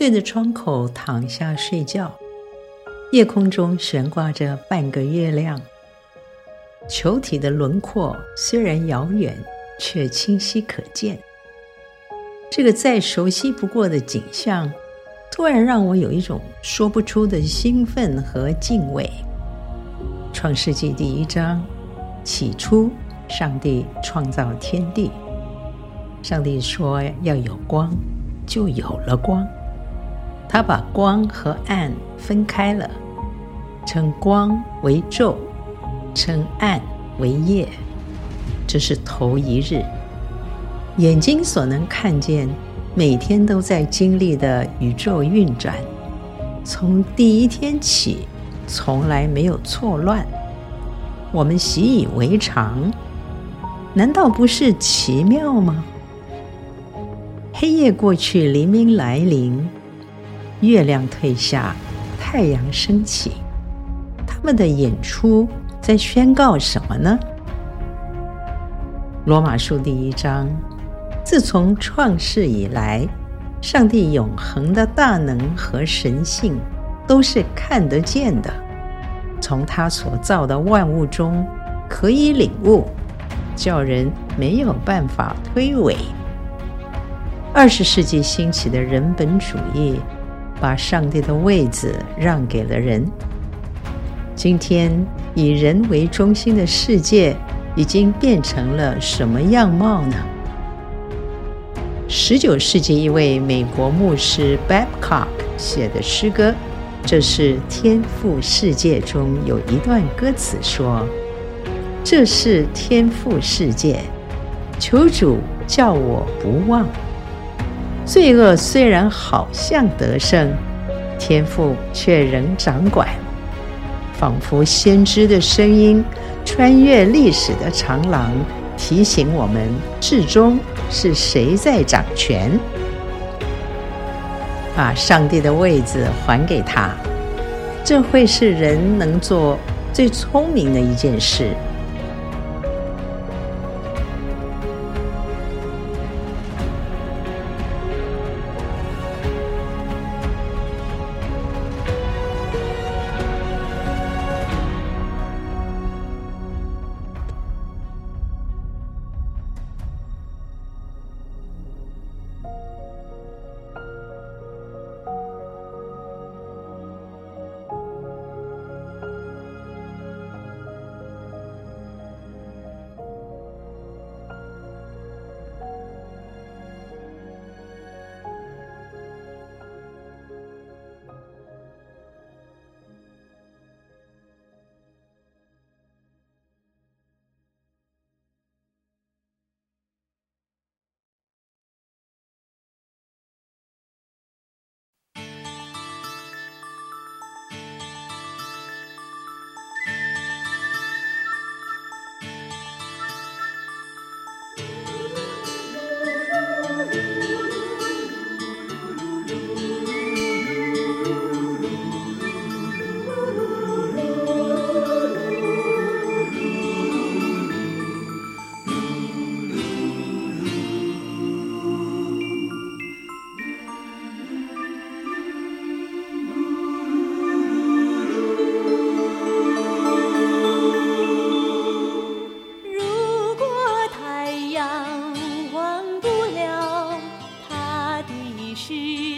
对着窗口躺下睡觉。夜空中悬挂着半个月亮，球体的轮廓虽然遥远，却清晰可见。这个再熟悉不过的景象，突然让我有一种说不出的兴奋和敬畏。创世纪第一章，起初，上帝创造天地。上帝说要有光，就有了光。他把光和暗分开了，称光为昼，称暗为夜。这是头一日，眼睛所能看见，每天都在经历的宇宙运转，从第一天起，从来没有错乱。我们习以为常，难道不是奇妙吗？黑夜过去，黎明来临。月亮退下，太阳升起，他们的演出在宣告什么呢？罗马书第一章，自从创世以来，上帝永恒的大能和神性都是看得见的，从他所造的万物中可以领悟，叫人没有办法推诿。二十世纪兴起的人本主义。把上帝的位子让给了人。今天以人为中心的世界已经变成了什么样貌呢？十九世纪一位美国牧师 Babcock 写的诗歌，这是天赋世界中有一段歌词说：“这是天赋世界，求主叫我不忘。”罪恶虽然好像得胜，天父却仍掌管，仿佛先知的声音穿越历史的长廊，提醒我们：至终是谁在掌权？把上帝的位子还给他，这会是人能做最聪明的一件事。是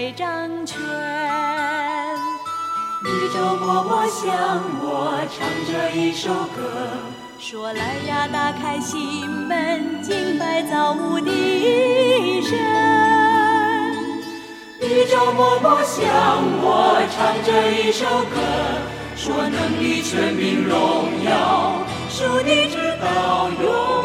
宇宙默默向我唱着一首歌，说来呀，打开心门，敬拜造物的神。宇宙默默向我唱着一首歌，说能力、全民、荣耀，属你直到永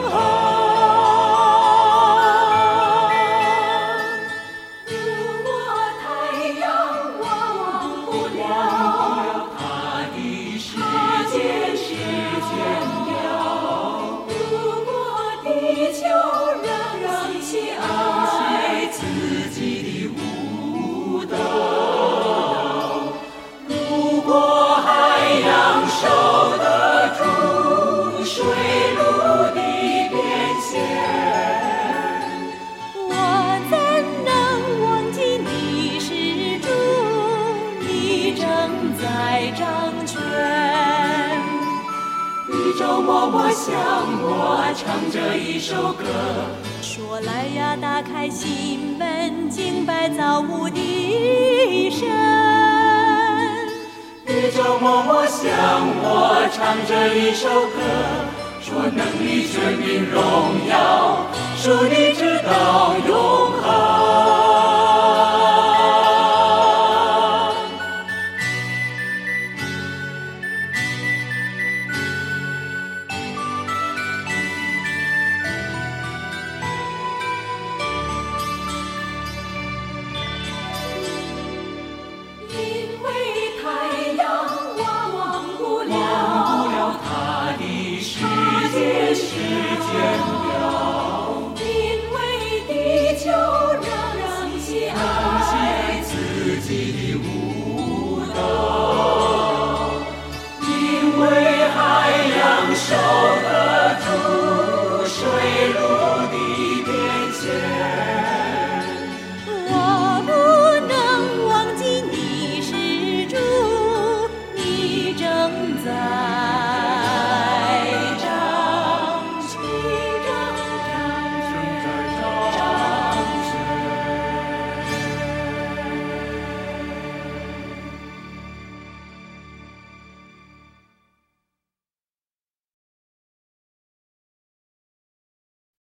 默默向我唱这一首歌。说来呀，打开心门，敬拜造物的神。宇宙默默向我唱这一首歌，说能力、权柄、荣耀，属你直到永恒。pois iriu